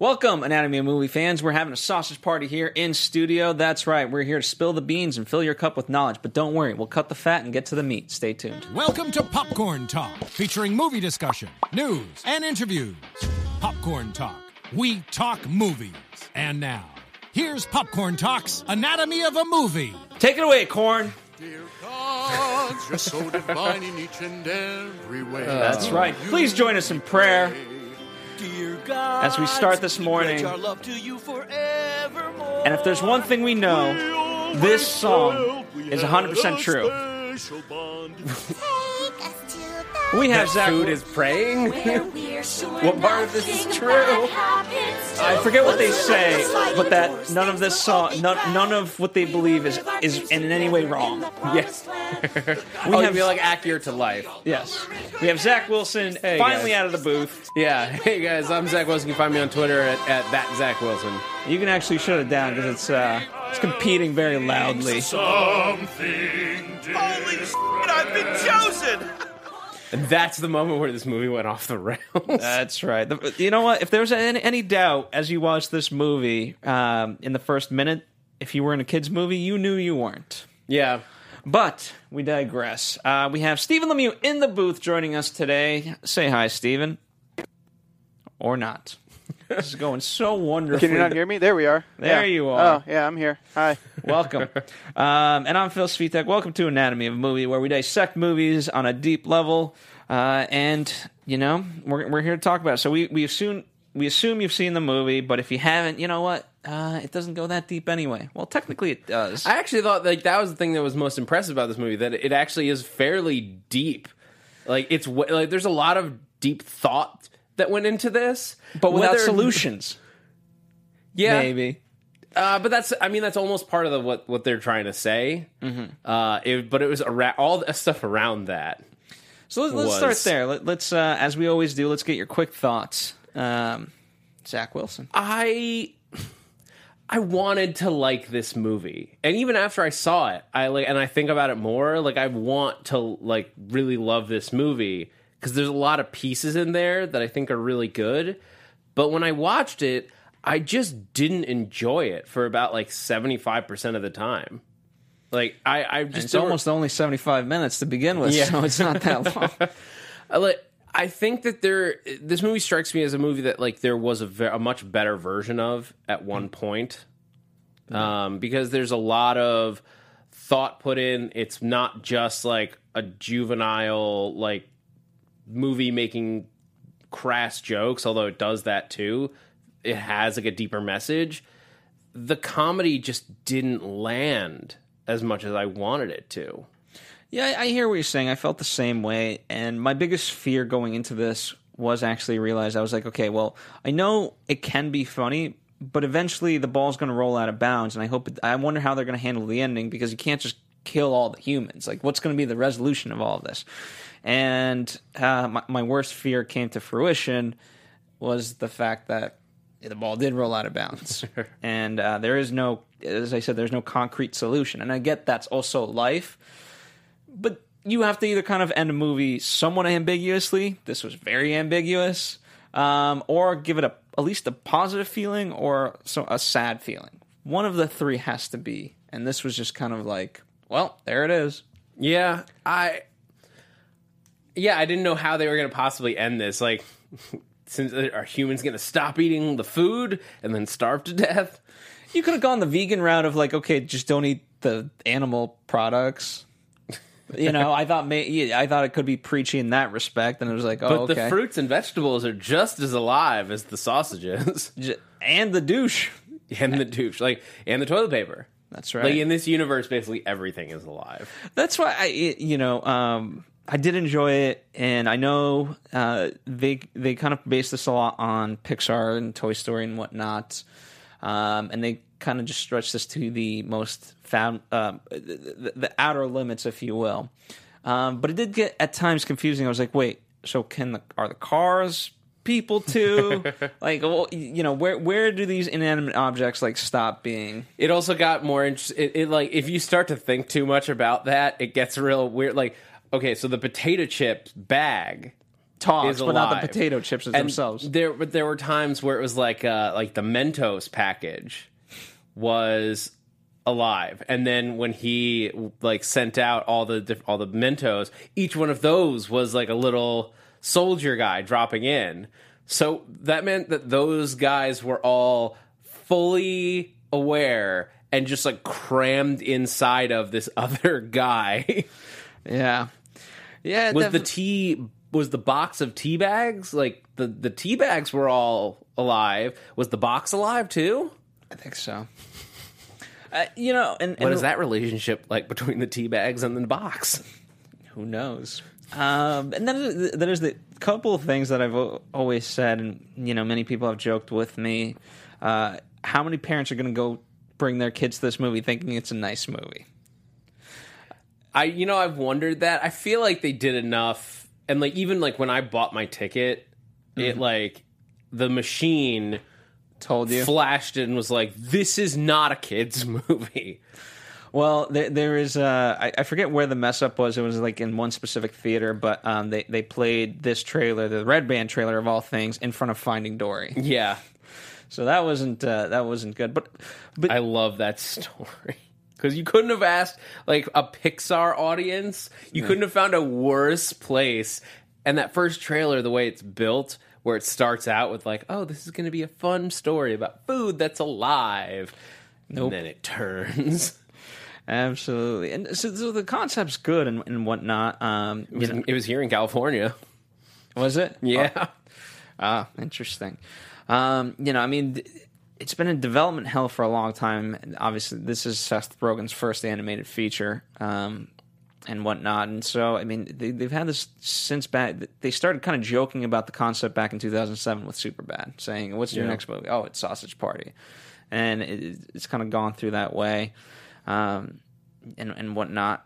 Welcome, Anatomy of Movie fans. We're having a sausage party here in studio. That's right, we're here to spill the beans and fill your cup with knowledge. But don't worry, we'll cut the fat and get to the meat. Stay tuned. Welcome to Popcorn Talk, featuring movie discussion, news, and interviews. Popcorn Talk, we talk movies. And now, here's Popcorn Talk's Anatomy of a Movie. Take it away, Corn. Dear God, you're so divine in each and every way. That's right. Please join us in prayer. Dear God, As we start this morning. our love to you. And if there's one thing we know, this song is 100% true. We have Zach. Food is praying. what part of this is true? I forget what they say, but that none of this song, none, none of what they believe is is in any way wrong. Yes. We oh, have you feel like accurate to life. yes. We have Zach Wilson Hey, finally guys. out of the booth. Yeah. Hey guys, I'm Zach Wilson. You can find me on Twitter at, at that Zach Wilson. You can actually shut it down because it's uh, it's competing very loudly. Holy shit, I've been chosen! And that's the moment where this movie went off the rails. That's right. The- you know what? If there was any, any doubt as you watched this movie um, in the first minute, if you were in a kids movie, you knew you weren't. yeah. But we digress. Uh, we have Stephen Lemieux in the booth joining us today. Say hi, Stephen. Or not. This is going so wonderfully. Can you not hear me? There we are. There Yeah. you are. Oh, yeah, I'm here. Hi. Welcome. um, and I'm Phil Svitek. Welcome to Anatomy of a Movie, where we dissect movies on a deep level. Uh, and, you know, we're, we're here to talk about it. So we, we assume we assume you've seen the movie, but if you haven't, you know what? Uh, it doesn't go that deep anyway. Well, technically it does. I actually thought like that was the thing that was most impressive about this movie that it actually is fairly deep. Like it's like there's a lot of deep thought that went into this, but without Whether- solutions, Yeah, maybe. Uh, but that's, I mean, that's almost part of the, what what they're trying to say. Mm-hmm. Uh, it, but it was around, all the stuff around that. So let's, let's start there. Let, let's, uh, as we always do, let's get your quick thoughts. Um, Zach Wilson. I I wanted to like this movie, and even after I saw it, I like, and I think about it more. Like, I want to like really love this movie because there's a lot of pieces in there that I think are really good. But when I watched it, I just didn't enjoy it for about like seventy five percent of the time. Like, I I just It's almost only 75 minutes to begin with, Yeah. so it's not that long. I like. I think that there. This movie strikes me as a movie that like there was a, ve- a much better version of at one point, um, because there's a lot of thought put in. It's not just like a juvenile like movie making crass jokes, although it does that too. It has like a deeper message. The comedy just didn't land as much as I wanted it to. Yeah, I hear what you're saying. I felt the same way, and my biggest fear going into this was actually realized I was like, okay, well, I know it can be funny, but eventually the ball's going to roll out of bounds, and I hope it, I wonder how they're going to handle the ending because you can't just kill all the humans. Like, what's going to be the resolution of all of this? And uh, my, my worst fear came to fruition was the fact that the ball did roll out of bounds, and uh, there is no, as I said, there's no concrete solution. And I get that's also life but you have to either kind of end a movie somewhat ambiguously. This was very ambiguous, um, or give it a at least a positive feeling or so a sad feeling. One of the three has to be, and this was just kind of like, well, there it is. Yeah, I yeah, I didn't know how they were going to possibly end this. Like, since are humans going to stop eating the food and then starve to death? You could have gone the vegan route of like, okay, just don't eat the animal products. You know, I thought may, I thought it could be preachy in that respect, and it was like, oh, But okay, the fruits and vegetables are just as alive as the sausages and the douche. and the douche, like and the toilet paper. That's right. Like in this universe, basically everything is alive. that's why I, you know, um, I did enjoy it, and I know uh, they they kind of based this a lot on Pixar and Toy Story and whatnot, um, and they kind of just stretched this to the most found um, the, the outer limits, if you will. Um, but it did get at times confusing. I was like, wait, so can the are the cars people too? like, well, you know, where where do these inanimate objects like stop being? It also got more interesting. It, it like if you start to think too much about that, it gets real weird. Like, okay, so the potato chips bag is but not the potato chips themselves. There, but there were times where it was like, uh, like the Mentos package was alive, and then when he like sent out all the diff- all the Mentos, each one of those was like a little soldier guy dropping in. So that meant that those guys were all fully aware and just like crammed inside of this other guy. yeah, yeah. was the tea was the box of tea bags like the the tea bags were all alive was the box alive too I think so. Uh, you know, and, and is that relationship like between the tea bags and the box Who knows? Um, and then there's the couple of things that I've always said, and you know, many people have joked with me. Uh, how many parents are going to go bring their kids to this movie thinking it's a nice movie? I you know i've wondered that i feel like they did enough and like even like when i bought my ticket it like the machine Told you. flashed it and was like this is not a kids movie Well, there, there is. Uh, I, I forget where the mess up was. It was like in one specific theater, but um, they they played this trailer, the Red Band trailer of all things, in front of Finding Dory. yeah So that wasn't uh, that wasn't good. But but I love that story. Because you couldn't have asked like a Pixar audience. You couldn't have found a worse place. And that first trailer, the way it's built, where it starts out with like, "Oh, this is going to be a fun story about food that's alive," Nope. and then it turns. absolutely, and so, so the concept's good and, and whatnot. Um, It was, it was here in California. was it? Yeah, Ah, interesting. Um, you know, I mean, th- it's been in development hell for a long time. And Obviously, this is Seth Rogen's first animated feature um, and whatnot. And so, I mean, they, they've had this since back. They started kind of joking about the concept back in 2007 with Superbad, saying, "What's your Yeah. next movie?" Oh, it's Sausage Party, and it, it's kind of gone through that way, um, and and whatnot.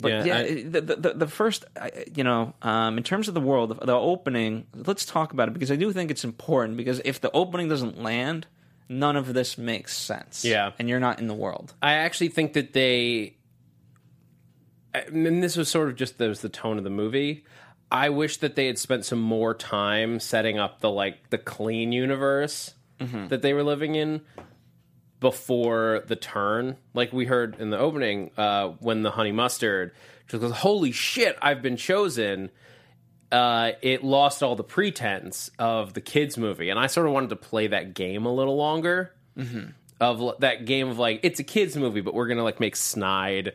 But Yeah, yeah, I- the, the the first, you know, um, in terms of the world, the opening. Let's talk about it because I do think it's important. Because if the opening doesn't land, none of this makes sense. Yeah. and you're not in the world. I actually think that they, and this was sort of just that was the tone of the movie. I wish that they had spent some more time setting up the like the clean universe that they were living in before the turn. Like we heard in the opening, uh, when the honey mustard just goes, "Holy shit, I've been chosen." Uh, it lost all the pretense of the kids movie, and I sort of wanted to play that game a little longer of that game of like it's a kids movie, but we're gonna like make snide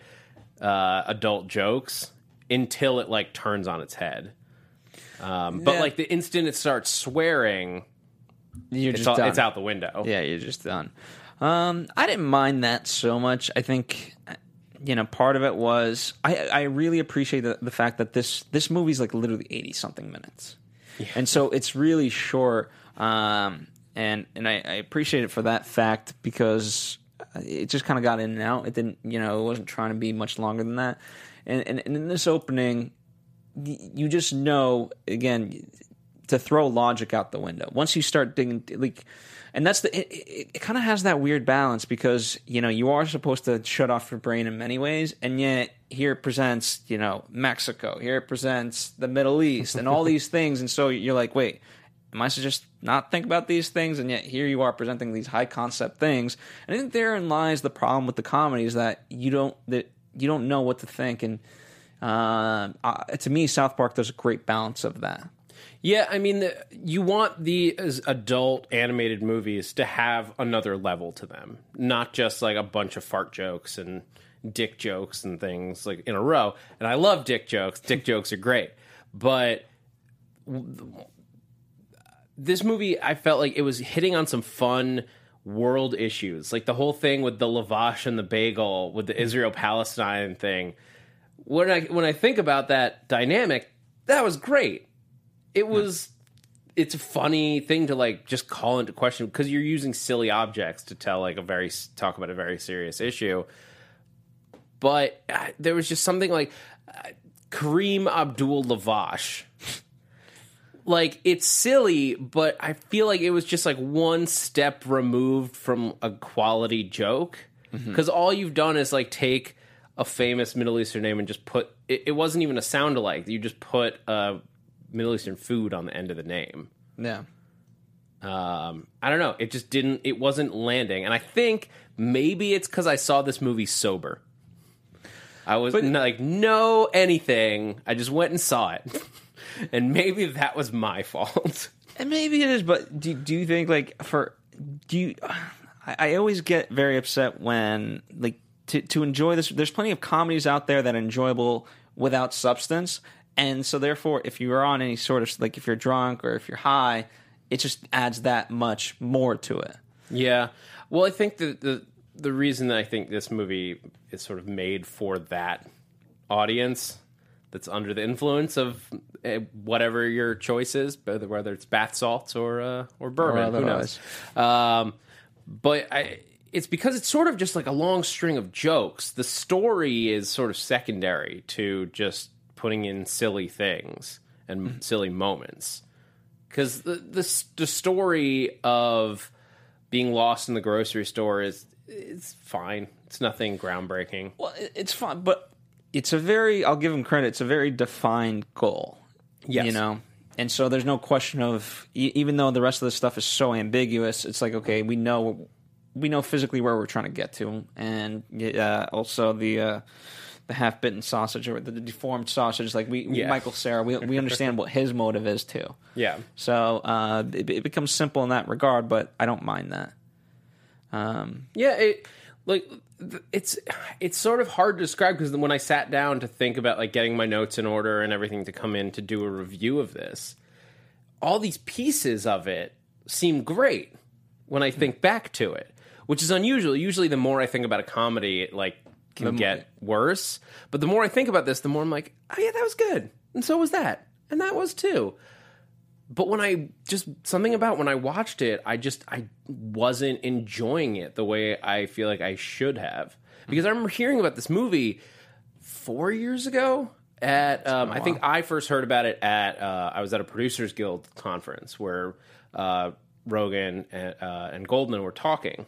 uh, adult jokes until it like turns on its head. Um, but Yeah. like the instant it starts swearing, You're it's, just all, it's out the window. Yeah, you're just done. Um, I didn't mind that so much. I think, you know, part of it was I, I really appreciate the, the fact that this this movie's like literally eighty something minutes, and so it's really short. Um, and and I, I appreciate it for that fact because it just kind of got in and out. It didn't, you know, it wasn't trying to be much longer than that. And and, and in this opening, you just know again to throw logic out the window once you start digging like and that's the it, it, it kind of has that weird balance because you know you are supposed to shut off your brain in many ways and yet here it presents you know mexico here it presents the middle east and all these things and so you're like wait am i supposed to just not think about these things? And yet here you are presenting these high concept things and i think therein lies the problem with the comedy is that you don't that you don't know what to think and uh, uh, to me south park does a great balance of that Yeah, I mean, the, you want these adult animated movies to have another level to them, not just like a bunch of fart jokes and dick jokes and things like in a row. And I love dick jokes. Dick jokes are great, but this movie, I felt like it was hitting on some fun world issues, like the whole thing with the lavash and the bagel, with the Israel Palestine thing. When I when I think about that dynamic, that was great it was it's a funny thing to like just call into question because you're using silly objects to tell like a very talk about a very serious issue. But uh, there was just something like uh, Kareem Abdul Lavash like it's silly but I feel like it was just like one step removed from a quality joke. Because all you've done is like take a famous Middle Eastern name and just put it, it wasn't even a sound alike. You just put a Middle Eastern food on the end of the name. Yeah. Um, I don't know. It just didn't. It wasn't landing, and I think maybe it's because I saw this movie sober. I was But- like, no anything. I just went and saw it, and maybe that was my fault. And maybe it is, but do do you think like for do you? I, I always get very upset when like to to enjoy this. There's plenty of comedies out there that are enjoyable without substance, and so therefore, if you are on any sort of like if you're drunk or if you're high, it just adds that much more to it. Yeah. Well, I think the the the reason that I think this movie is sort of made for that audience that's under the influence of eh, whatever your choice is, whether whether it's bath salts or uh, or bourbon, who knows. Um, but I. It's because it's sort of just like a long string of jokes. The story is sort of secondary to just putting in silly things and silly moments because the, the the story of being lost in the grocery store is it's fine. It's nothing groundbreaking. Well, it's fine, but it's a very. I'll give him credit. It's a very defined goal. Yes. you know, and so there's no question of even though the rest of the stuff is so ambiguous. It's like okay, we know we know physically where we're trying to get to, and uh, also the. Uh, the half-bitten sausage or the, the deformed sausage, like we, Yeah. Michael Cera, we we understand what his motive is too. Yeah. So uh, it, it becomes simple in that regard, but I don't mind that. Um, Yeah, it like it's it's sort of hard to describe because when I sat down to think about like getting my notes in order and everything to come in to do a review of this, all these pieces of it seem great when I think back to it, which is unusual. Usually, the more I think about a comedy, it like can get worse. But the more I think about this, the more I'm like, oh yeah, that was good, and so was that, and that was too. But when I just something about when I watched it, I just I wasn't enjoying it the way I feel like I should have. Because I remember hearing about this movie four years ago at um, I think I first heard about it at uh, I was at a producers guild conference where uh, Rogen and, uh, and Goldberg were talking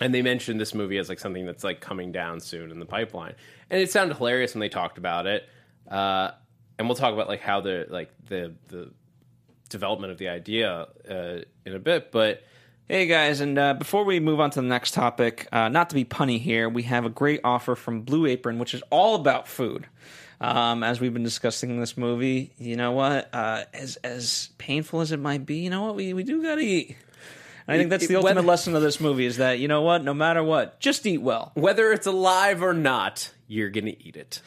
and they mentioned this movie as like something that's like coming down soon in the pipeline and it sounded hilarious when they talked about it uh, and we'll talk about like how the like the the development of the idea uh, in a bit but Hey guys, and uh, before we move on to the next topic, uh, not to be punny here, we have a great offer from Blue Apron, which is all about food. Um, as we've been discussing this movie, you know what? Uh, as as painful as it might be, you know what? We we do gotta eat. I think that's the ultimate whether- lesson of this movie: is that you know what? No matter what, just eat well. whether it's alive or not you're gonna eat it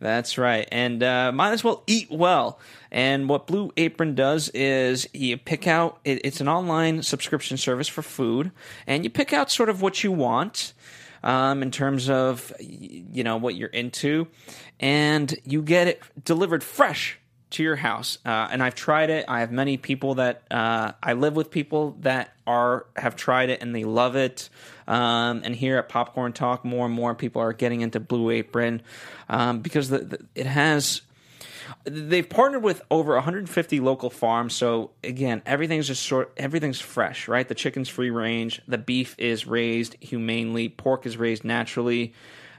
That's right. And uh, might as well eat well. And what Blue Apron does is you pick out, it, it's an online subscription service for food, and you pick out sort of what you want um, in terms of, you know, what you're into, and you get it delivered fresh to your house. Uh, and I've tried it. I have many people that uh, I live with people that are have tried it and they love it. Um, and here at Popcorn Talk, more and more people are getting into Blue Apron um, because the, the, it has. They've partnered with over 150 local farms, so again, everything's just sort everything's fresh, right? The chicken's free range, the beef is raised humanely, pork is raised naturally,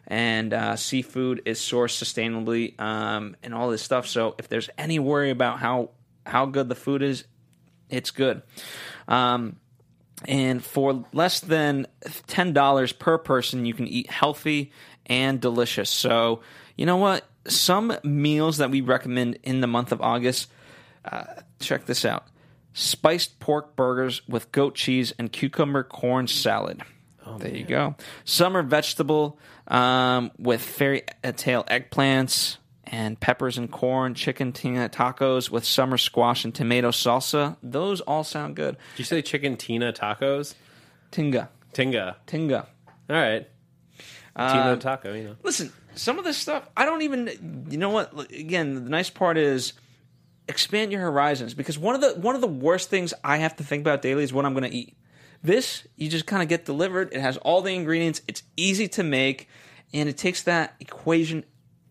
and uh, seafood is sourced sustainably, um, and all this stuff. So if there's any worry about how how good the food is, it's good. Um, and for less than ten dollars per person, you can eat healthy and delicious. So you know what? Some meals that we recommend in the month of August. Uh, check this out: spiced pork burgers with goat cheese and cucumber corn salad. there you go. Summer vegetable um, with fairy tale eggplants and peppers and corn, chicken tina tacos with summer squash and tomato salsa. Those all sound good. did you say chicken tina tacos Tinga. tinga Tinga. all right tina taco you know Listen, some of this stuff, I don't even. You know what? Again, the nice part is expand your horizons because one of the one of the worst things I have to think about daily is what I'm going to eat. This you just kind of get delivered. It has all the ingredients. It's easy to make, and it takes that equation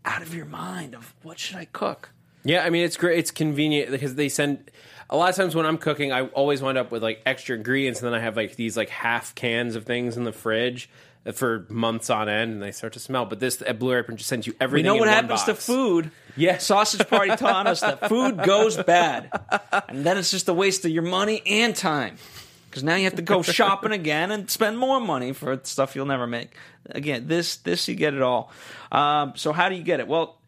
out of your mind of what should I cook. Yeah, I mean it's great. It's convenient because they send. A lot of times when I'm cooking, I always wind up with like extra ingredients, and then I have like these like half cans of things in the fridge. for months on end, and they start to smell. But this at Blue Apron just sends you We everything. know in what happens to food. Yeah. Sausage Party taught us that food goes bad. And then it's just a waste of your money and time. Because now you have to go shopping again and spend more money for stuff you'll never make. Again, this this you get it all. Um, so how do you get it? Well,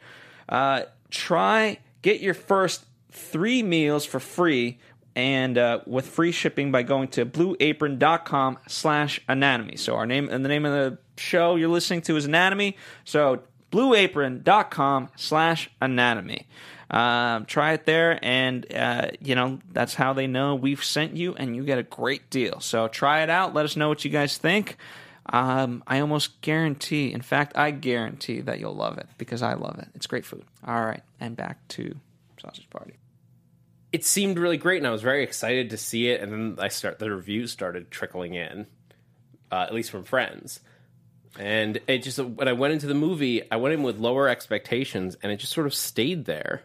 uh, try get your first three meals for free and uh, with free shipping by going to blueapron.com slash anatomy so our name and the name of the show you're listening to is anatomy so blueapron.com slash anatomy um, try it there and uh, you know that's how they know we've sent you and you get a great deal so try it out let us know what you guys think um, I almost guarantee, in fact, I guarantee that you'll love it because I love it. It's great food. All right, and back to Sausage Party. It seemed really great, and I was very excited to see it. And then I start the reviews started trickling in, uh, at least from friends. And it just when I went into the movie, I went in with lower expectations, and it just sort of stayed there.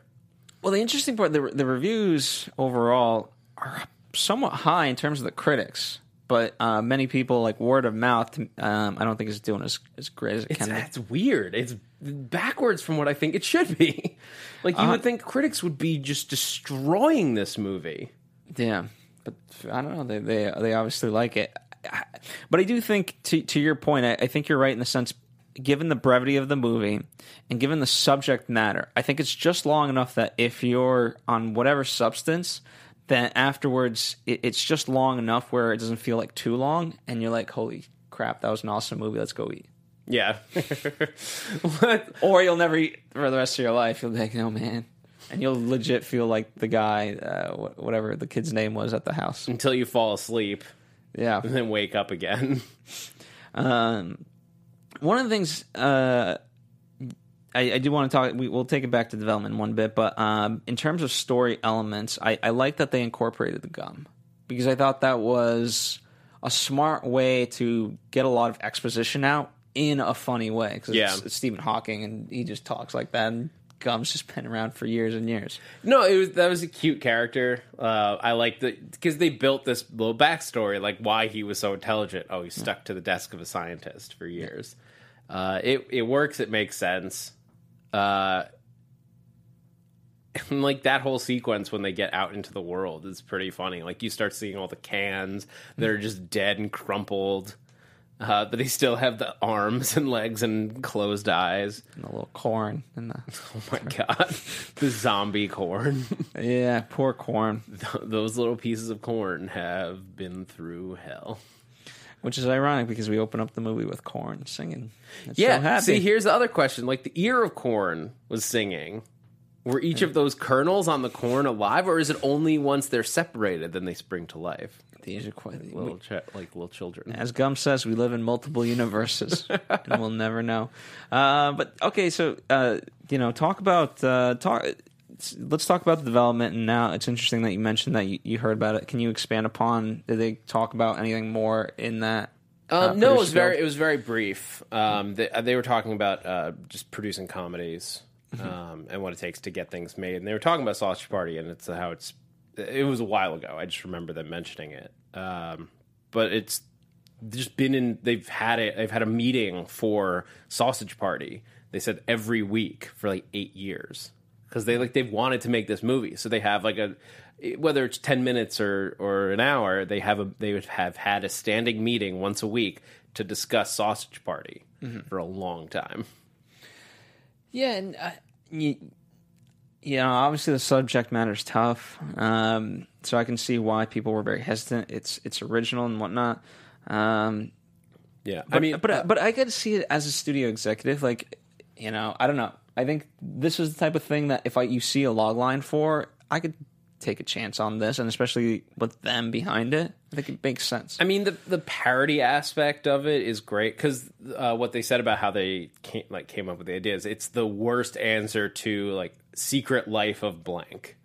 Well, the interesting part, the, the reviews overall are somewhat high in terms of the critics, but uh, many people like word of mouth. Um, I don't think is doing as as great as it It's, can. it's weird. It's backwards from what I think it should be. Like you would think critics would be just destroying this movie. Yeah, but I don't know. They they they obviously like it, but I do think to to your point, I, I think you're right in the sense. Given the brevity of the movie and given the subject matter, I think it's just long enough that if you're on whatever substance, then afterwards it, it's just long enough where it doesn't feel like too long, and you're like, "Holy crap, that was an awesome movie. Let's go eat." Yeah. Or you'll never eat for the rest of your life. You'll be like, "Oh man," and you'll legit feel like the guy, uh, whatever the kid's name was at the house. Until you fall asleep Yeah. and then wake up again. Um, one of the things uh, I, I do want to talk. We, we'll take it back to development in one bit, but um, in terms of story elements, I, I like that they incorporated the gum because I thought that was a smart way to get a lot of exposition out in a funny way. Because Yeah. it's, it's Stephen Hawking and he just talks like that, and gum's just been around for years and years. No, it was that was a cute character. Uh, I like the because they built this little backstory, like why he was so intelligent. Oh, he stuck to the desk of a scientist for years. Uh, it it works. It makes sense. Uh, and like that whole sequence when they get out into the world is pretty funny. Like you start seeing all the cans that are just dead and crumpled, uh, but they still have the arms and legs and closed eyes. And the little corn and the Oh my god, the zombie corn. yeah, poor corn. Those little pieces of corn have been through hell. Which is ironic because we open up the movie with corn singing. It's Yeah. so happy. See, here's the other question: like the ear of corn was singing. Were each of those kernels on the corn alive, or is it only once they're separated then they spring to life? These are quite Little ch- like little children. As Gum says, we live in multiple universes, and we'll never know. Uh, but okay, so uh, you know, talk about uh, talk. Let's talk about the development. And now it's interesting that you mentioned that you, you heard about it. Can you expand upon? Did they talk about anything more in that? uh, Um, no, it was producer very it was very brief. Um, they, they were talking about uh, just producing comedies um, and what it takes to get things made, and they were talking about Sausage Party and it's how it's. It was a while ago. I just remember them mentioning it, um, but it's just been in. They've had it. They've had a meeting for Sausage Party. They said every week for like eight years because they like they've wanted to make this movie, so they have like a whether it's 10 minutes or or an hour they have a they would have had a standing meeting once a week to discuss sausage party for a long time Yeah, and uh, you, you know, obviously the subject matter is tough, um, so I can see why people were very hesitant. It's it's original and whatnot. Um, yeah But, i mean but but I to see it as a studio executive. Like, you know, I don't know. I think this is the type of thing that if I you see a log line for, I could take a chance on this, and especially with them behind it, I think it makes sense. I mean, the the parody aspect of it is great because uh, what they said about how they came, like came up with the ideas. It's the worst answer to like Secret Life of blank.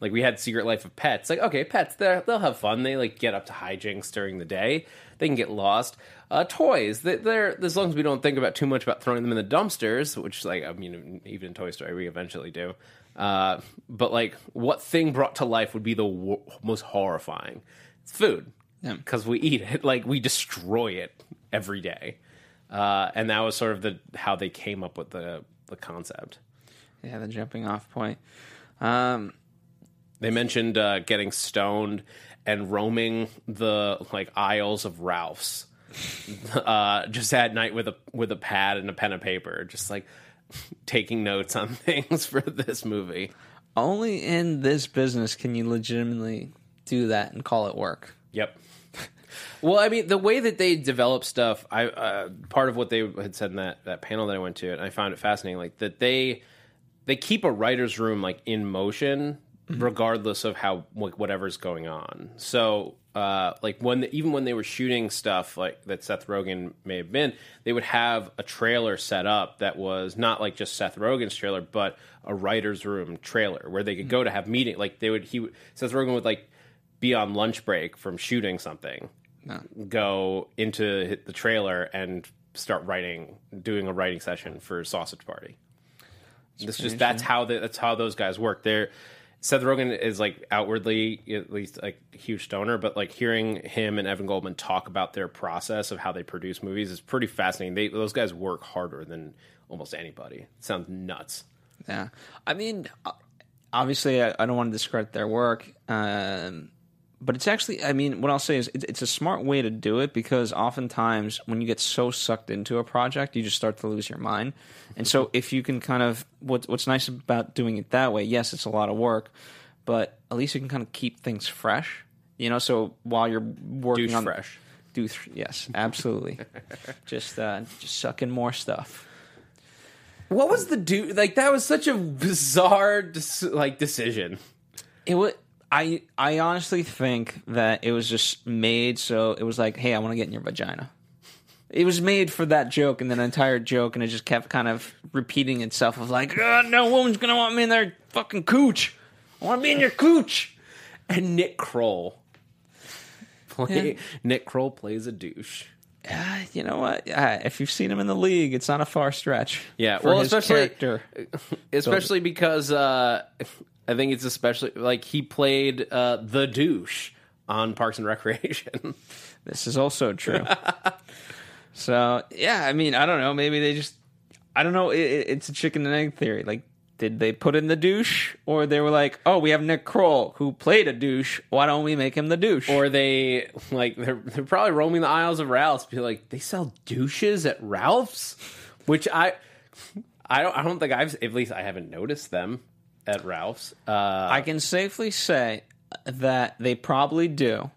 Like we had Secret Life of Pets. Like okay, pets they they'll have fun. They like get up to hijinks during the day. They can get lost. Uh, toys they, they're as long as we don't think about too much about throwing them in the dumpsters, which like I mean even in Toy Story we eventually do. Uh, but like what thing brought to life would be the wo- most horrifying? It's food Yeah. because we eat it like we destroy it every day uh, and that was sort of the how they came up with the the concept. Yeah, the jumping off point. Um, They mentioned uh, getting stoned and roaming the like aisles of Ralph's uh, just at night with a with a pad and a pen and paper, just like taking notes on things for this movie. only in this business can you legitimately do that and call it work. Yep. Well, I mean, the way that they develop stuff, I uh, part of what they had said in that, that panel that I went to, and I found it fascinating, like that they they keep a writer's room like in motion, regardless of how like, whatever's going on. So, uh, like when even when they were shooting stuff like that Seth Rogen may have been, they would have a trailer set up that was not like just Seth Rogen's trailer, but a writer's room trailer where they could go to have meeting. Like they would, he Seth Rogen would like be on lunch break from shooting something, go into hit the trailer and start writing, doing a writing session for Sausage Party. This just that's how the, that's how those guys work. They're Seth Rogen is like outwardly at least like a huge stoner, but like hearing him and Evan Goldberg talk about their process of how they produce movies is pretty fascinating. They those guys work harder than almost anybody. It sounds nuts. Yeah, I mean, obviously, I, I don't want to discredit their work, um, but it's actually, I mean, what I'll say is, it's, it's a smart way to do it because oftentimes when you get so sucked into a project, you just start to lose your mind. And so, if you can kind of, what, what's nice about doing it that way, yes, it's a lot of work, but at least you can kind of keep things fresh. You know, so while you're working Douche on fresh. do th- yes, absolutely, just uh, just suck in more stuff. What was the dude like? That was such a bizarre dis- like decision. It was. I I honestly think that it was just made so it was like, hey, I want to get in your vagina. It was made for that joke and then an entire joke, and it just kept kind of repeating itself of like, oh, no woman's gonna want me in their fucking cooch. I want to be in your cooch. And Nick Kroll. Play, Yeah. Nick Kroll plays a douche. Uh, you know what? Uh, if you've seen him in the league, it's not a far stretch. Yeah, for well, his especially- character. especially because uh, I think it's especially like he played uh, the douche on Parks and Recreation. This is also true. so yeah, I mean, I don't know. Maybe they just, I don't know. It, it- it's a chicken and egg theory. Like, did they put in the douche, or they were like, oh, we have Nick Kroll who played a douche. Why don't we make him the douche? or they like they're they're probably roaming the aisles of Ralph's, be like they sell douches at Ralph's, which I I don't I don't think I've at least I haven't noticed them at Ralph's. Uh, I can safely say that they probably do.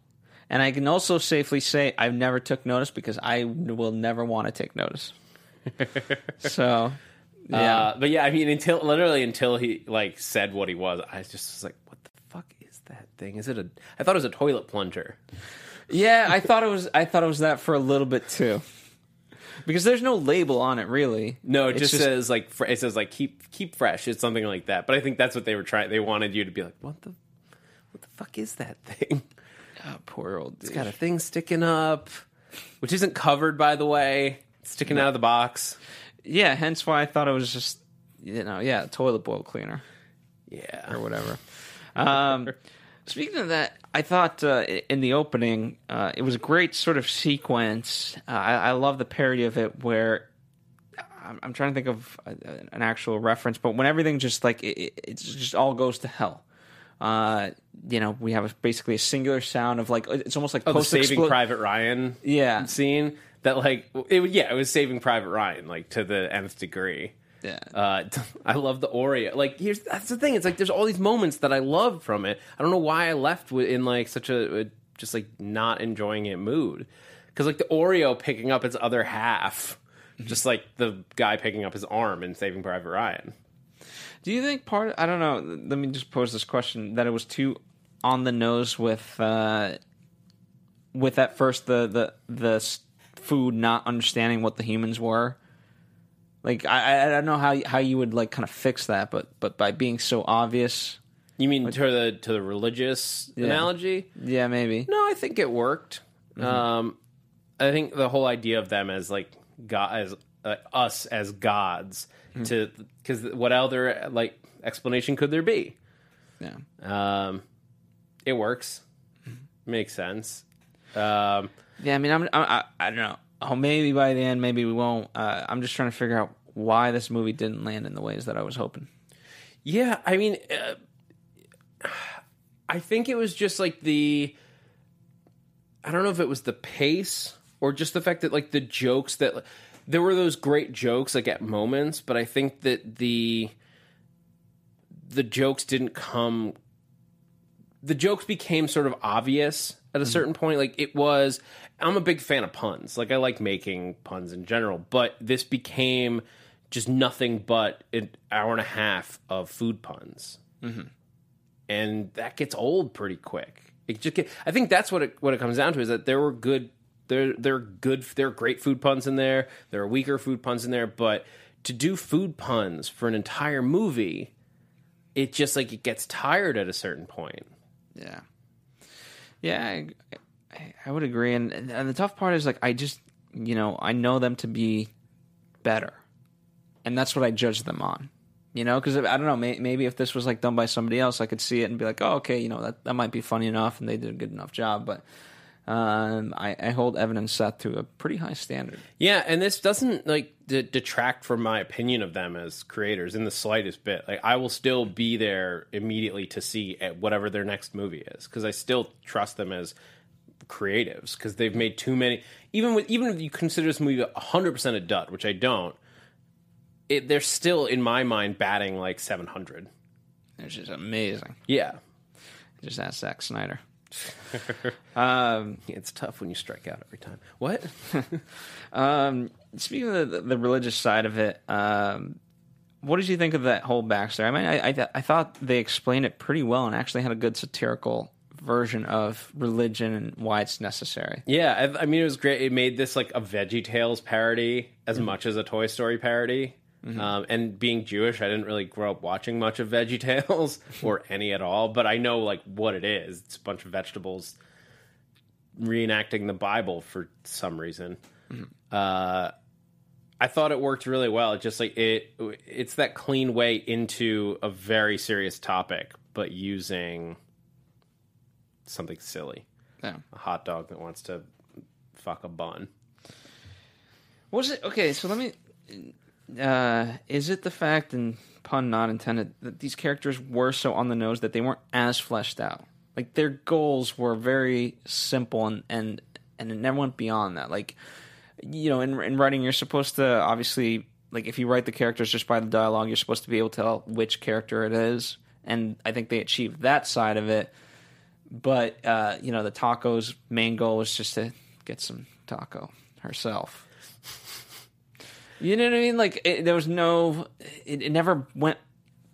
And I can also safely say I've never took notice because I will never want to take notice. so, yeah. Uh, but yeah, I mean, until literally until he like said what he was, I just was like, "What the fuck is that thing? Is it a?" I thought it was a toilet plunger. Yeah, I thought it was. I thought it was that for a little bit too, because there's no label on it really. No, it It's just, says like fr- it says like keep keep fresh. It's something like that. But I think that's what they were trying. They wanted you to be like, "What the what the fuck is that thing?" oh, poor old. Dude. It's got a thing sticking up, which isn't covered, by the way. It's sticking out of the box. Yeah, hence why I thought it was just you know yeah toilet bowl cleaner Yeah. or whatever. Um, speaking of that, I thought uh, in the opening uh, it was a great sort of sequence. Uh, I, I love the parody of it where. I'm I'm trying to think of uh, an actual reference, but when everything just like it, it it just all goes to hell, uh, you know, we have a, basically a singular sound of like it's almost like Oh, post Saving Private Ryan Yeah. scene that like it yeah it was Saving Private Ryan like to the nth degree. Yeah. Uh, I love the Oreo. Like here's that's the thing. It's like there's all these moments that I love from it. I don't know why I left in like such a, a just like not enjoying it mood because like the Oreo picking up its other half, just like the guy picking up his arm in Saving Private Ryan. Do you think part? I don't know. Let me just pose this question: that it was too on the nose with uh, with at first the the the food not understanding what the humans were. Like I I don't know how how you would like kind of fix that, but but by being so obvious, You mean to the to the religious analogy? yeah, maybe. No, I think it worked. Um, I think the whole idea of them as like God, as uh, us as gods, to because what other like explanation could there be? Yeah. Um, it works, makes sense. Um, Yeah, I mean, I'm, I, I, I don't know. Oh, maybe by the end, maybe we won't. Uh, I'm just trying to figure out why this movie didn't land in the ways that I was hoping. Yeah, I mean, uh, I think it was just like the. I don't know if it was the pace or just the fact that like the jokes that there were those great jokes like at moments, but I think that the the jokes didn't come. The jokes became sort of obvious at a mm-hmm. certain point. Like it was, I'm a big fan of puns. Like I like making puns in general, but this became just nothing but an hour and a half of food puns, mm-hmm. and that gets old pretty quick. It just get, I think that's what it what it comes down to is that there were good there there are good there are great food puns in there. There are weaker food puns in there, but to do food puns for an entire movie, it just like it gets tired at a certain point. Yeah, yeah, I, I, would agree. And and the tough part is like I just you know I know them to be better, and that's what I judge them on. You know, because I don't know. May, maybe if this was like done by somebody else, I could see it and be like, "Oh, okay, you know that that might be funny enough, and they did a good enough job." But um, I, I hold Evan and Seth to a pretty high standard. Yeah, and this doesn't like d- detract from my opinion of them as creators in the slightest bit. Like I will still be there immediately to see at whatever their next movie is because I still trust them as creatives because they've made too many. Even with even if you consider this movie hundred percent a dud, which I don't, it, they're still in my mind batting like seven hundred. It's just amazing. Yeah, Just ask Zack Snyder. it's tough when you strike out every time. What? Um, speaking of the, the religious side of it, um, what did you think of that whole backstory? I mean, I, I, I thought they explained it pretty well and actually had a good satirical version of religion and why it's necessary. Yeah, I, I mean, it was great. It made this like a Veggie Tales parody as much as a Toy Story parody. Um, and being Jewish, I didn't really grow up watching much of Veggie Tales or any at all, but I know like what it is. It's a bunch of vegetables reenacting the Bible for some reason. Uh, I thought it worked really well. It just like it, it's that clean way into a very serious topic, but using something silly. Yeah. A hot dog that wants to fuck a bun. Was it okay? So let me. Uh, is it the fact, and pun not intended, that these characters were so on the nose that they weren't as fleshed out? Like their goals were very simple, and and and it never went beyond that. Like, you know, in in writing, you're supposed to obviously like if you write the characters just by the dialogue, you're supposed to be able to tell which character it is, and I think they achieved that side of it. But uh, you know, the taco's main goal was just to get some taco herself. You know what I mean? Like it, there was no, it, it never went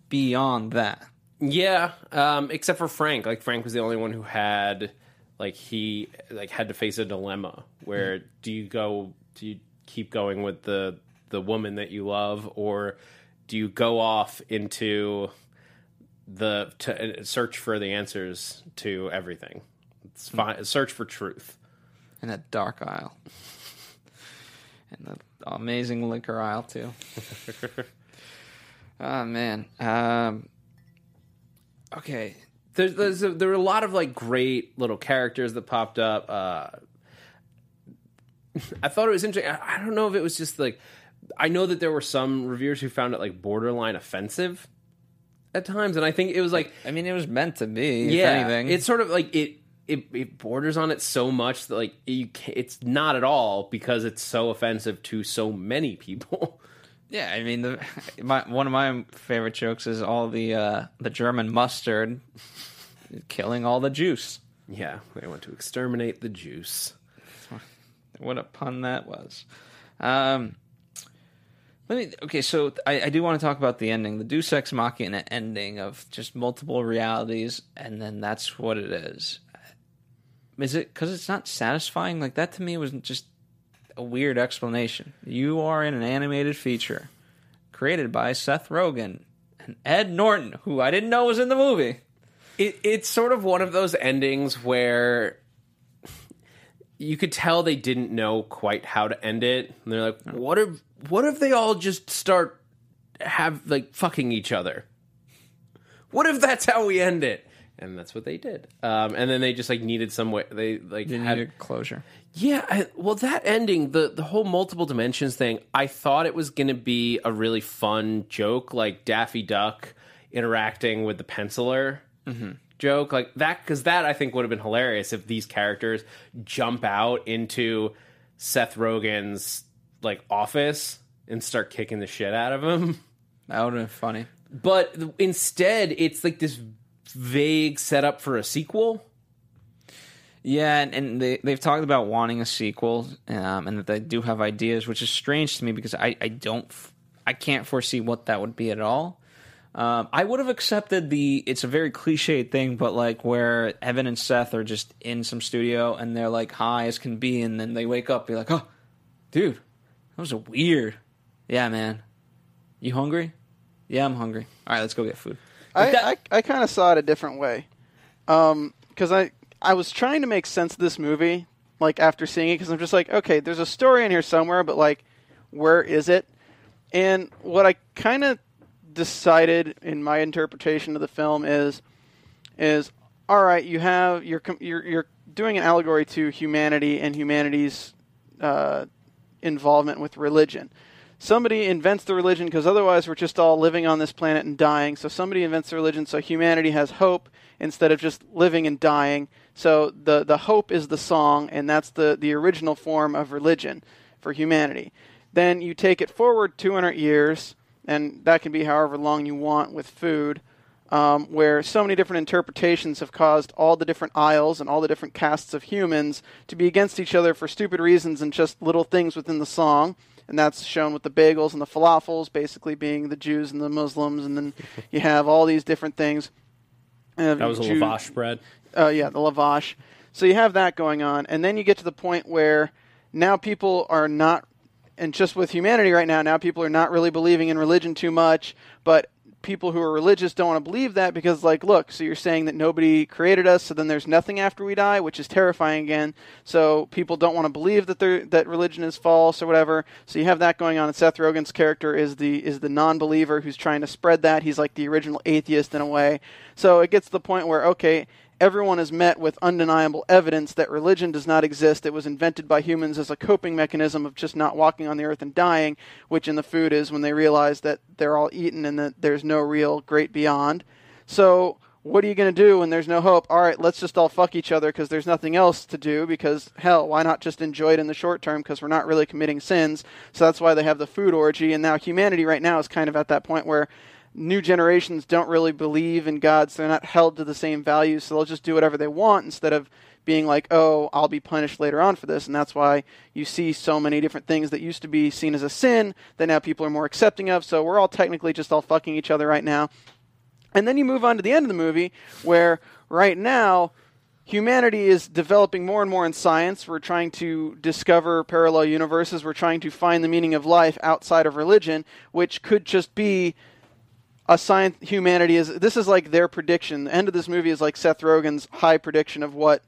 beyond that. Yeah, um, except for Frank. Like Frank was the only one who had, like he like had to face a dilemma where do you go? Do you keep going with the the woman that you love, or do you go off into the to uh, search for the answers to everything? It's fine. Search for truth. in that dark aisle. Amazing liquor aisle too. oh man. Um Okay. there's, there's a, there were a lot of like great little characters that popped up. Uh, I thought it was interesting. I, I don't know if it was just like I know that there were some reviewers who found it like borderline offensive at times, and I think it was like I mean it was meant to be, if yeah, anything. it's sort of like it. It, it borders on it so much that like you can it's not at all because it's so offensive to so many people. Yeah, I mean the my one of my favorite jokes is all the uh the German mustard killing all the juice. yeah, they want to exterminate the juice. What a pun that was. Um, let me. Okay, so I, I do want to talk about the ending, the Deus Ex Machina ending of just multiple realities, and then that's what it is. Is it because it's not satisfying? Like that to me was just a weird explanation. You are in an animated feature created by Seth Rogen and Ed Norton, who I didn't know was in the movie. it, it's sort of one of those endings where you could tell they didn't know quite how to end it. And they're like, what if what if they all just start have like fucking each other? What if that's how we end it? And that's what they did. Um, and then they just like needed some way. They like Didn't had, need a closure. yeah, I, well, that ending, the the whole multiple dimensions thing, I thought it was going to be a really fun joke, like Daffy Duck interacting with the penciler joke, like that, because that I think would have been hilarious if these characters jump out into Seth Rogen's like office and start kicking the shit out of him. That would have been funny. But instead, it's like this vague setup for a sequel. Yeah, and, and they they've talked about wanting a sequel, um, and that they do have ideas, which is strange to me because I I don't I can't foresee what that would be at all. Um, I would have accepted the it's a very cliched thing, but like where Evan and Seth are just in some studio and they're like high as can be, and then they wake up, be like, oh, dude, that was weird. Yeah, man, you hungry? Yeah, I'm hungry. All right, let's go get food. I, that- I, I kind of saw it a different way. Because I, I was trying to make sense of this movie, like, after seeing it, because I'm just like, okay, there's a story in here somewhere, but, like, where is it? And what I kind of decided in my interpretation of the film is, is all right, you have you're you're you're doing an allegory to humanity and humanity's uh, involvement with religion. Somebody invents the religion because otherwise we're just all living on this planet and dying. So somebody invents the religion so humanity has hope instead of just living and dying. So the the hope is the song, and that's the the original form of religion for humanity. Then you take it forward 200 years, and that can be however long you want with food um, where so many different interpretations have caused all the different aisles and all the different castes of humans to be against each other for stupid reasons and just little things within the song. And that's shown with the bagels and the falafels, basically being the Jews and the Muslims, and then you have all these different things. Uh, That was a Jew- lavash bread. uh, yeah, the lavash. So you have that going on, and then you get to the point where now people are not, and just with humanity right now, now people are not really believing in religion too much, but people who are religious don't want to believe that because, like, look, so you're saying that nobody created us, so then there's nothing after we die, which is terrifying again. So people don't want to believe that they're, that religion is false or whatever. So you have that going on. And Seth Rogen's character is the is the non-believer who's trying to spread that. He's like the original atheist in a way. So it gets to the point where okay, everyone is met with undeniable evidence that religion does not exist. It was invented by humans as a coping mechanism of just not walking on the earth and dying, which in the food is when they realize that they're all eaten and that there's no real great beyond. So, what are you going to do when there's no hope? All right, let's just all fuck each other because there's nothing else to do. Because, hell, why not just enjoy it in the short term because we're not really committing sins? So, that's why they have the food orgy. And now, humanity right now is kind of at that point where new generations don't really believe in God, so they're not held to the same values, so they'll just do whatever they want instead of being like, oh, I'll be punished later on for this. And that's why you see so many different things that used to be seen as a sin that now people are more accepting of. So we're all technically just all fucking each other right now. And then you move on to the end of the movie where right now humanity is developing more and more in science. We're trying to discover parallel universes. We're trying to find the meaning of life outside of religion, which could just be a science humanity is this is like their prediction. The end of this movie is like Seth Rogen's high prediction of what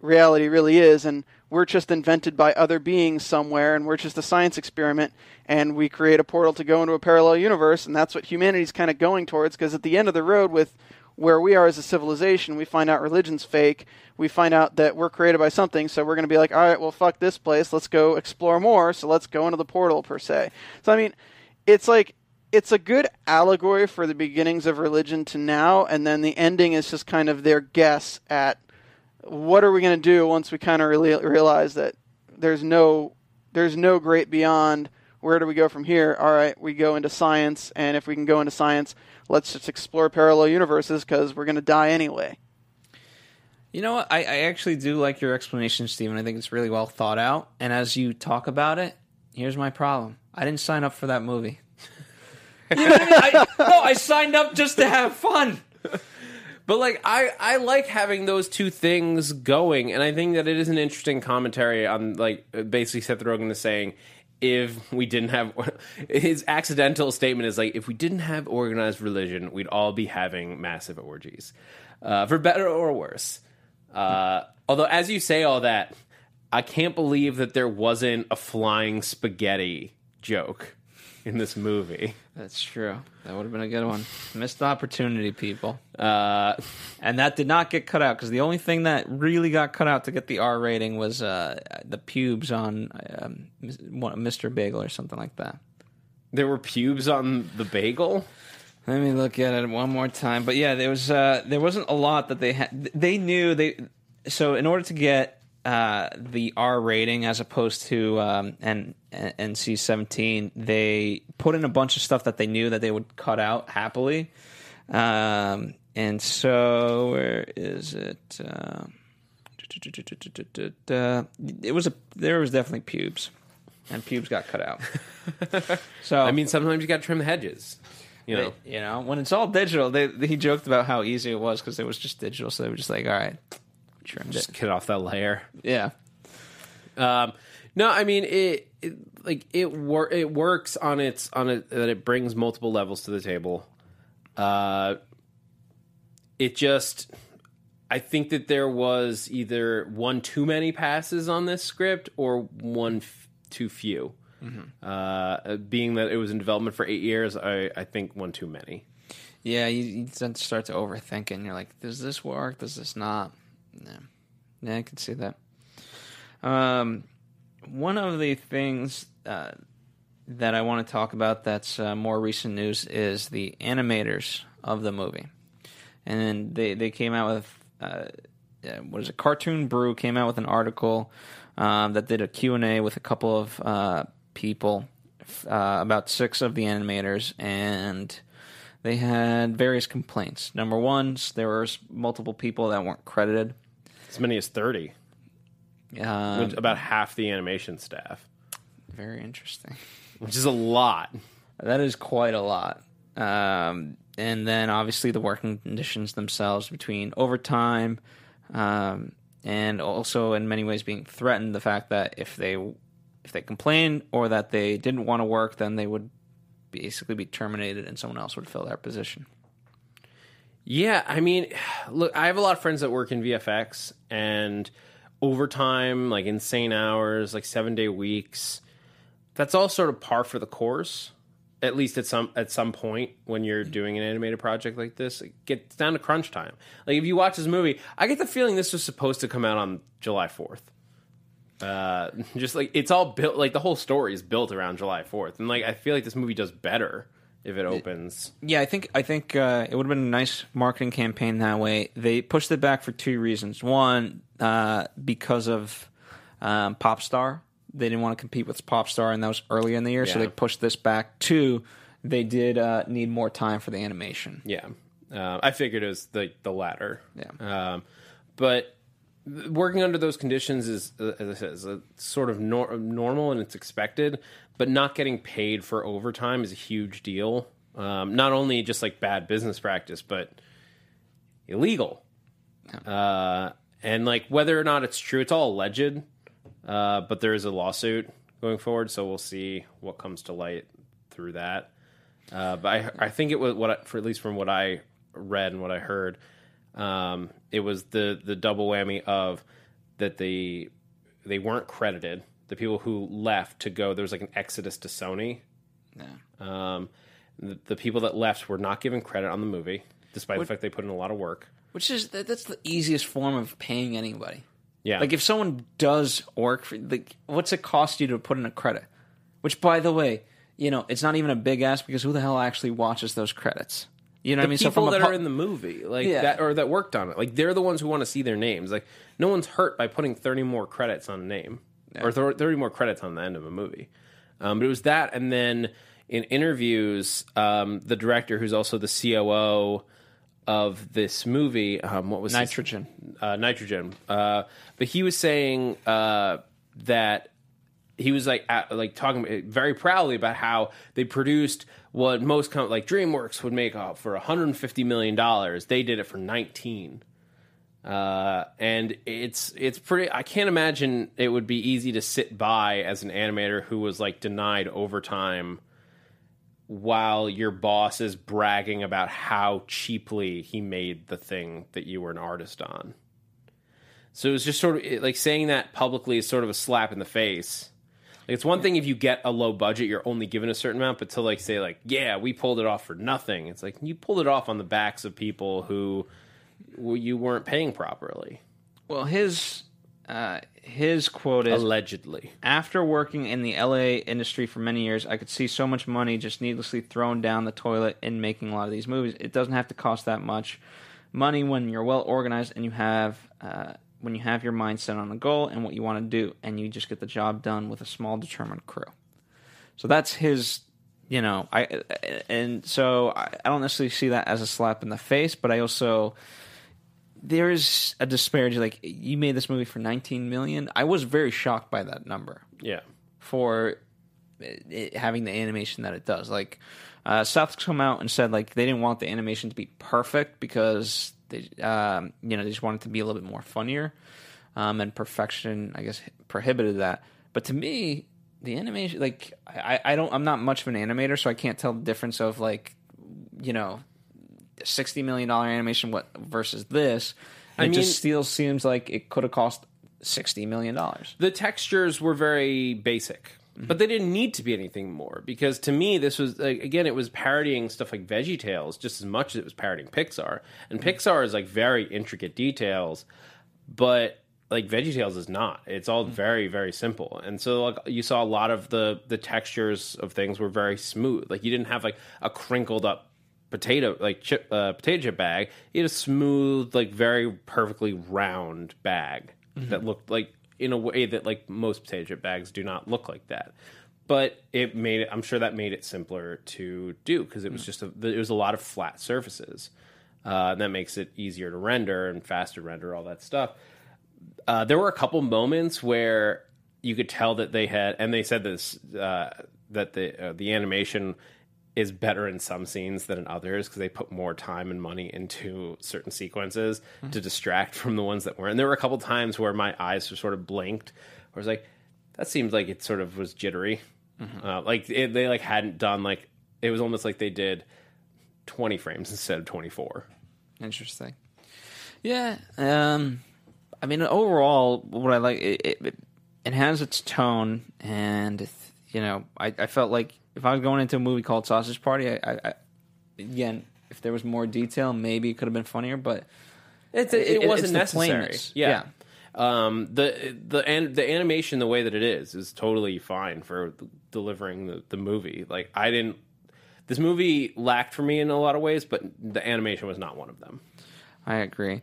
reality really is and we're just invented by other beings somewhere and we're just a science experiment and we create a portal to go into a parallel universe and that's what humanity's kind of going towards because at the end of the road with where we are as a civilization we find out religion's fake we find out that we're created by something so we're going to be like all right well fuck this place let's go explore more so let's go into the portal per se so i mean it's like it's a good allegory for the beginnings of religion to now and then the ending is just kind of their guess at what are we going to do once we kind of really realize that there's no there's no great beyond where do we go from here all right we go into science and if we can go into science let's just explore parallel universes because we're going to die anyway You know what? I, I actually do like your explanation, Stephen. I think it's really well thought out. And as you talk about it, here's my problem. I didn't sign up for that movie. I, no, I signed up just to have fun. But like I, I like having those two things going, and I think that it is an interesting commentary on like basically Seth Rogen is saying if we didn't have his accidental statement is like if we didn't have organized religion, we'd all be having massive orgies, uh, for better or worse. Uh, although, as you say all that, I can't believe that there wasn't a flying spaghetti joke in this movie. That's true. That would have been a good one. Missed opportunity, people. Uh, And that did not get cut out because the only thing that really got cut out to get the R rating was uh, the pubes on um, Mr. Bagel or something like that. there were pubes on the bagel. Let me look at it one more time. But yeah, there was uh, there wasn't a lot that they had. They knew they so in order to get uh, the R rating as opposed to um, N- NC seventeen, they put in a bunch of stuff that they knew that they would cut out happily. Um, and so where is it? Uh, it was a there was definitely pubes, and pubes got cut out. So I mean, sometimes you got to trim the hedges. You know, you know, when it's all digital, they, he joked about how easy it was because it was just digital. So they were just like, all right, just get off that layer. Yeah. Um, no, I mean it, it like it wor- it works on its on it that it brings multiple levels to the table. Uh, it just I think that there was either one too many passes on this script or one f- too few. Uh, being that it was in development for eight years, I, I think one too many. Yeah, you, you start to overthink and you're like, does this work? Does this not? Yeah. Yeah, I can see that. Um, one of the things uh, that I want to talk about that's uh, more recent news is the animators of the movie. And they, they came out with, uh, yeah, what is it, Cartoon Brew came out with an article um, that did a Q&A with a couple of uh, people, uh, about six of the animators, and they had various complaints. Number one, there were multiple people that weren't credited. As many as thirty, Um, which- about half the animation staff, very interesting. which is a lot. That is quite a lot. Um, and then obviously the working conditions themselves between overtime um, and also in many ways being threatened the fact that if they if they complained or that they didn't want to work then they would basically be terminated and someone else would fill their position. Yeah, I mean, look, I have a lot of friends that work in VFX and overtime, like insane hours, like seven day weeks. That's all sort of par for the course. At least at some at some point when you're doing an animated project like this, it gets down to crunch time. Like if you watch this movie, I get the feeling this was supposed to come out on July fourth. Uh, just like it's all built, like the whole story is built around July fourth, and like I feel like this movie does better if it opens. Yeah, I think I think uh, it would have been a nice marketing campaign that way. They pushed it back for two reasons. One, uh, because of um, Popstar, they didn't want to compete with Popstar, and that was earlier in the year, so they pushed this back. Two, they did uh, need more time for the animation. Yeah, uh, I figured it was the the latter. Yeah. um, but working under those conditions is, uh, as I said, is sort of nor- normal and it's expected. But not getting paid for overtime is a huge deal. Um, not only just like bad business practice, but illegal. Uh, and like whether or not it's true, it's all alleged. Uh, but there is a lawsuit going forward, so we'll see what comes to light through that. Uh, but I, I think it was what, I, for at least from what I read and what I heard, um, it was the the double whammy of that they they weren't credited. The people who left to go, there was like an exodus to Sony. Um, the, the people that left were not given credit on the movie, despite the fact they put in a lot of work. Which is that, that's the easiest form of paying anybody. Yeah, Like if someone does work for like what's it cost you to put in a credit? Which by the way, you know, it's not even a big ask because who the hell actually watches those credits? You know what I the mean? people that pu- are in the movie, like Yeah. that, or that worked on it, like they're the ones who want to see their names. Like no one's hurt by putting thirty more credits on a name, or thir- thirty more credits on the end of a movie. Um, but it was that, and then in interviews, um, the director, who's also the COO of this movie, um, what was his- nitrogen. uh, nitrogen. Uh, but he was saying uh, that he was like at, like talking very proudly about how they produced what most com- like DreamWorks would make uh, for 150 million dollars. They did it for 19. Uh, and it's it's pretty. I can't imagine it would be easy to sit by as an animator who was like denied overtime while your boss is bragging about how cheaply he made the thing that you were an artist on. So it was just sort of like saying that publicly is sort of a slap in the face. Like it's one thing if you get a low budget, you're only given a certain amount, but to like say like, yeah, we pulled it off for nothing. It's like you pulled it off on the backs of people who you weren't paying properly, Well, his uh, his quote is allegedly. After working in the LA industry for many years, I could see so much money just needlessly thrown down the toilet in making a lot of these movies. It doesn't have to cost that much money when you're well organized and you have uh, when you have your mindset on a goal and what you want to do, and you just get the job done with a small, determined crew. So that's his, you know, I and so I, I don't necessarily see that as a slap in the face, but I also there is a disparity. Like you made this movie for 19 million. I was very shocked by that number Yeah. for it, having the animation that it does. Like uh, South's come out and said like they didn't want the animation to be perfect because they um, you know they just wanted it to be a little bit more funnier, um, and perfection I guess prohibited that. But to me, the animation like I, I don't I'm not much of an animator, so I can't tell the difference of like you know sixty million dollar animation what versus this. I it mean- just still seems like it could have cost sixty million dollars. the textures were very basic mm-hmm. but they didn't need to be anything more because to me this was like, again it was parodying stuff like veggie tales just as much as it was parodying pixar and mm-hmm. pixar is like very intricate details but like veggie tales is not it's all mm-hmm. very very simple and so like you saw a lot of the the textures of things were very smooth like you didn't have like a crinkled up potato like chip uh, potato chip bag you had a smooth like very perfectly round bag that looked like in a way that like most potato chip bags do not look like that. But it made it i'm sure that made it simpler to do because it was just a, it was a lot of flat surfaces uh, and that makes it easier to render and faster render all that stuff. Uh, there were a couple moments where you could tell that they had, and they said this uh, that the uh, the animation is better in some scenes than in others because they put more time and money into certain sequences to distract from the ones that weren't. And there were a couple times where my eyes were sort of blinked, I was like, that seems like it sort of was jittery, uh, like it, they like hadn't done like it was almost like they did twenty frames instead of twenty four. Interesting. Yeah. Um, I mean, overall, what I like it, it, it has its tone, and you know, I, I felt like if I was going into a movie called Sausage Party, I, I, I again, if there was more detail, maybe it could have been funnier. But It's, it, It- it- wasn't it's the necessary. plainness. Yeah. Um, the the an, the animation the way that it is is totally fine for delivering the, the movie. Like I didn't this movie lacked for me in a lot of ways, but the animation was not one of them. I agree.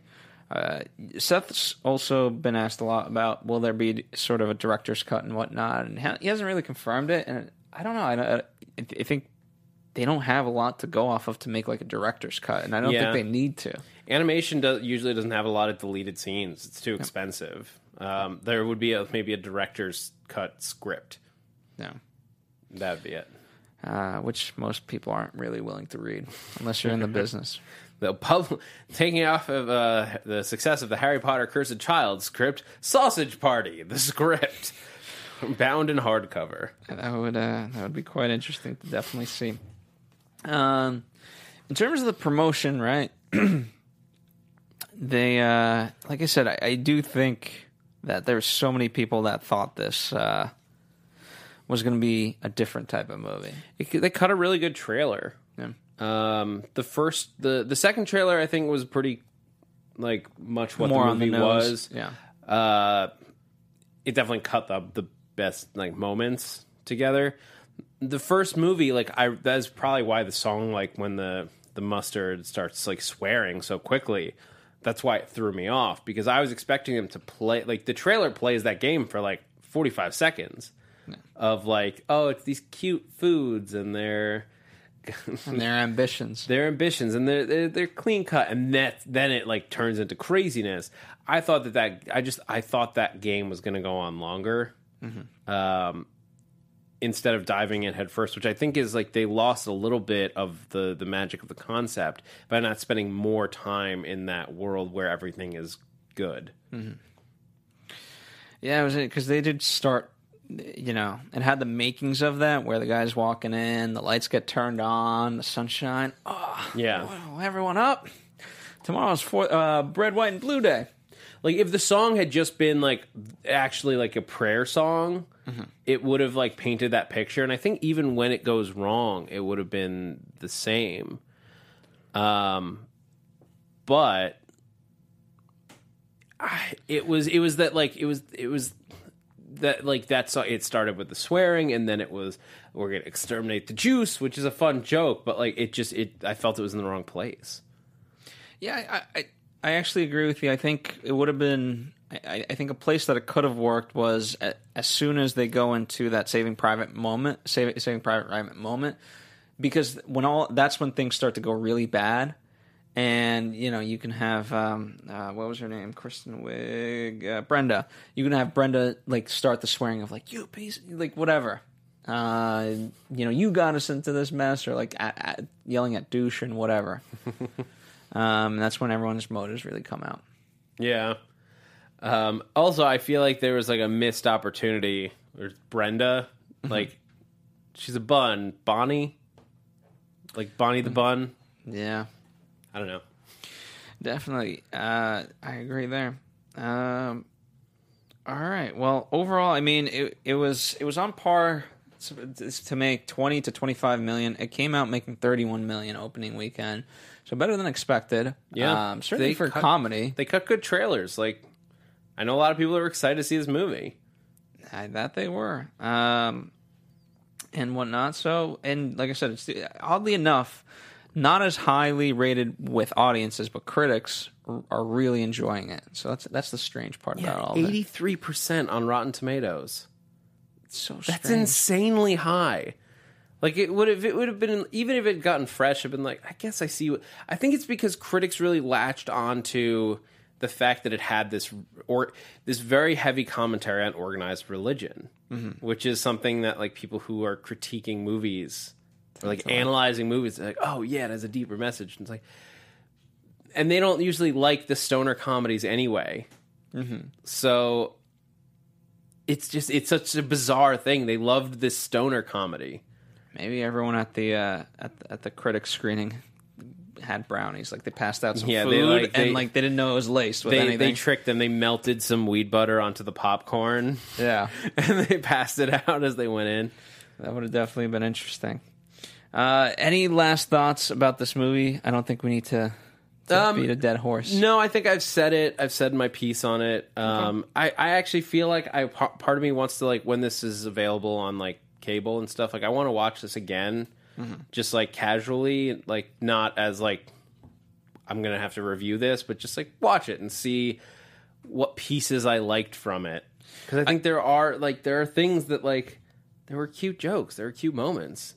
Uh, Seth's also been asked a lot about will there be sort of a director's cut and whatnot, and he hasn't really confirmed it. And I don't know. I, I, I think they don't have a lot to go off of to make like a director's cut, and I don't Yeah. think they need to. Animation does, usually doesn't have a lot of deleted scenes. It's too expensive. Um, there would be a, maybe a director's cut script. No. That would be it. uh, which most people aren't really willing to read unless you're in the business. The pub taking off of uh, the success of the Harry Potter Cursed Child script, Sausage Party, the script, bound in hardcover. That would uh, that would be quite interesting to definitely see. Um, in terms of the promotion, right? they, uh, like I said, I, I do think that there's so many people that thought this uh, was going to be a different type of movie. It, they cut a really good trailer. Yeah. Um, the first, the the second trailer, I think, was pretty like much what More the on the movie was. Yeah. Uh, it definitely cut the the best like moments together. The first movie, like I, that's probably why the song, like when the the mustard starts like swearing so quickly, that's why it threw me off because I was expecting them to play like the trailer plays that game for like forty five seconds of like oh it's these cute foods and they're And their ambitions. their ambitions and they're, they're they're clean cut and that then it like turns into craziness i thought that that i just i thought that game was going to go on longer um instead of diving in headfirst, which i think is like they lost a little bit of the the magic of the concept by not spending more time in that world where everything is good Mm-hmm. Yeah, it was because they did start. You know, it had the makings of that, where the guy's walking in, the lights get turned on, the sunshine. Oh, yeah everyone up! Tomorrow's for uh, red, white, and blue day. Like if the song had just been like actually like a prayer song, it would have like painted that picture. And I think even when it goes wrong, it would have been the same. Um, but I, it was it was that like it was it was that like that's it started with the swearing and then it was we're gonna exterminate the juice which is a fun joke but like it just it i felt it was in the wrong place Yeah, I, I, I actually agree with you. I think it would have been. I, I think a place that it could have worked was a, as soon as they go into that Saving Private moment, saving, saving Private Ryan moment, because when all that's when things start to go really bad, and you know you can have um, uh, what was her name, Kristen Wiig, uh, Brenda. You can have Brenda like start the swearing of like you piece, like whatever. Uh, you know, you got us into this mess, or like at, at, yelling at douche and whatever. Um, and that's when everyone's motives really come out. yeah. Um also i feel like there was like a missed opportunity. There's brenda like she's a bun. Bonnie? Like bonnie the bun? Yeah, i don't know. Definitely. Uh, I agree there. Um, all right. Well, overall, I mean, it it was it was on par to, to make twenty to twenty five million. It came out making thirty one million opening weekend, so better than expected. Yeah. um, certainly They for cut- comedy. they cut good trailers like i know a lot of people are excited to see this movie I, that they were, um, and whatnot. So, and like I said, it's oddly enough, not as highly rated with audiences, but critics are really enjoying it. So that's that's the strange part about all of it. 83% on rotten tomatoes So That's insanely high. Like it would have, it would have been even if it had gotten fresh. I've been like, I guess I see. What, I think it's because critics really latched onto the fact that it had this or this very heavy commentary on organized religion, which is something that like people who are critiquing movies or like analyzing movies, like, oh yeah, it has a deeper message. And it's like, and they don't usually like the stoner comedies anyway. So it's just it's such a bizarre thing. They loved this stoner comedy. Maybe everyone at the uh, at the, at the critic screening had brownies. Like they passed out some Yeah, food they, like, they- and like they didn't know it was laced with They anything. they tricked them. They melted some weed butter onto the popcorn yeah, and they passed it out as they went in. that would have definitely been interesting. Uh, any last thoughts about this movie? I don't think we need to, to Um, beat a dead horse. No, I think I've said it. I've said my piece on it. Um, I, I actually feel like I part of me wants to like when this is available on like cable and stuff. Like I want to watch this again, just like casually, like not as like I'm gonna have to review this, but just like watch it and see what pieces I liked from it. Because I think there are like there are things that like there were cute jokes, there were cute moments.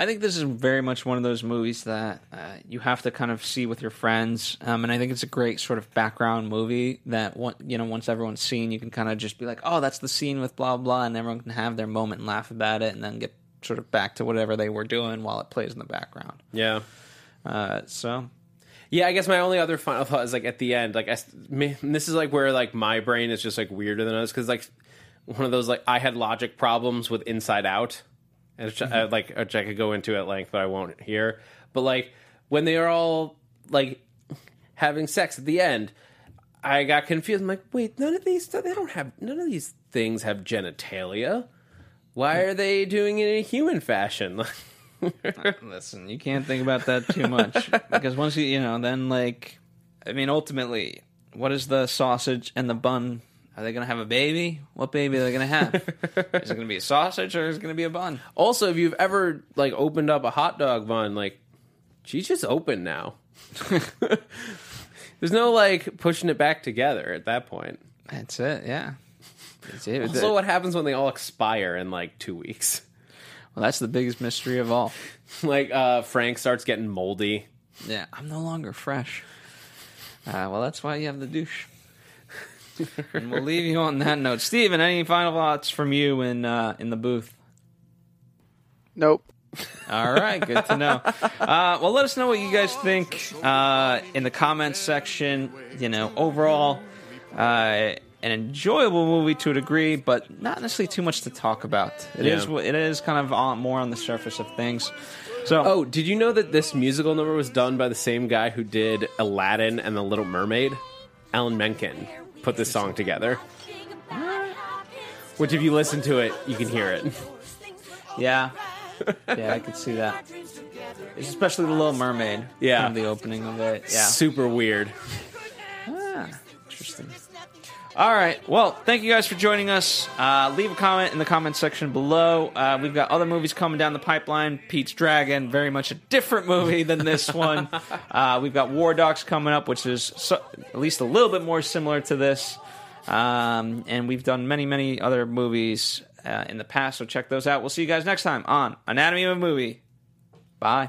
I think this is very much one of those movies that uh, you have to kind of see with your friends, um, and I think it's a great sort of background movie that one, you know once everyone's seen, you can kind of just be like, oh, that's the scene with blah blah, and everyone can have their moment and laugh about it, and then get sort of back to whatever they were doing while it plays in the background. Yeah. Uh, so Yeah, I guess my only other final thought is like at the end, like I, me- this is like where like my brain is just like weirder than others because like one of those like I had logic problems with Inside Out, which, mm-hmm. uh, I, like uh, which I could go into at length, but I won't here. But like when they are all like having sex at the end, I got confused. I'm like, wait, none of these they don't have none of these things have genitalia. Why mm. are they doing it in a human fashion? Uh, listen, you can't think about that too much because once you you know, then like, I mean, ultimately, what is the sausage and the bun? Are they going to have a baby? What baby are they going to have? is it going to be a sausage or is it going to be a bun? Also, if you've ever like opened up a hot dog bun, like she's just open now. There's no like pushing it back together at that point. That's it. Yeah. That's it. Also, what happens when they all expire in like two weeks? well, that's the biggest mystery of all. like uh Frank starts getting moldy. Yeah, I'm no longer fresh. Uh, well, that's why you have the douche. and we'll leave you on that note. Steven, any final thoughts from you in uh, in the booth? Nope. All right, good to know. Uh, well, let us know what you guys think uh, in the comments section. You know, overall, uh, an enjoyable movie to a degree, but not necessarily too much to talk about. It Yeah. is it is kind of on, more on the surface of things. So, Oh, did you know that this musical number was done by the same guy who did Aladdin and the Little Mermaid? Alan Menken. Put this song together. Which, if you listen to it, you can hear it. Yeah. Yeah, I could see that. Especially the Little Mermaid. Yeah. Kind of the opening of it. Yeah. Super weird. Ah, interesting. All right. Well, thank you guys for joining us. Uh, leave a comment in the comment section below. Uh, we've got other movies coming down the pipeline. Pete's Dragon, very much a different movie than this one. uh, we've got War Dogs coming up, which is so, at least a little bit more similar to this. Um, and we've done many, many other movies uh, in the past, so check those out. We'll see you guys next time on Anatomy of a Movie. Bye.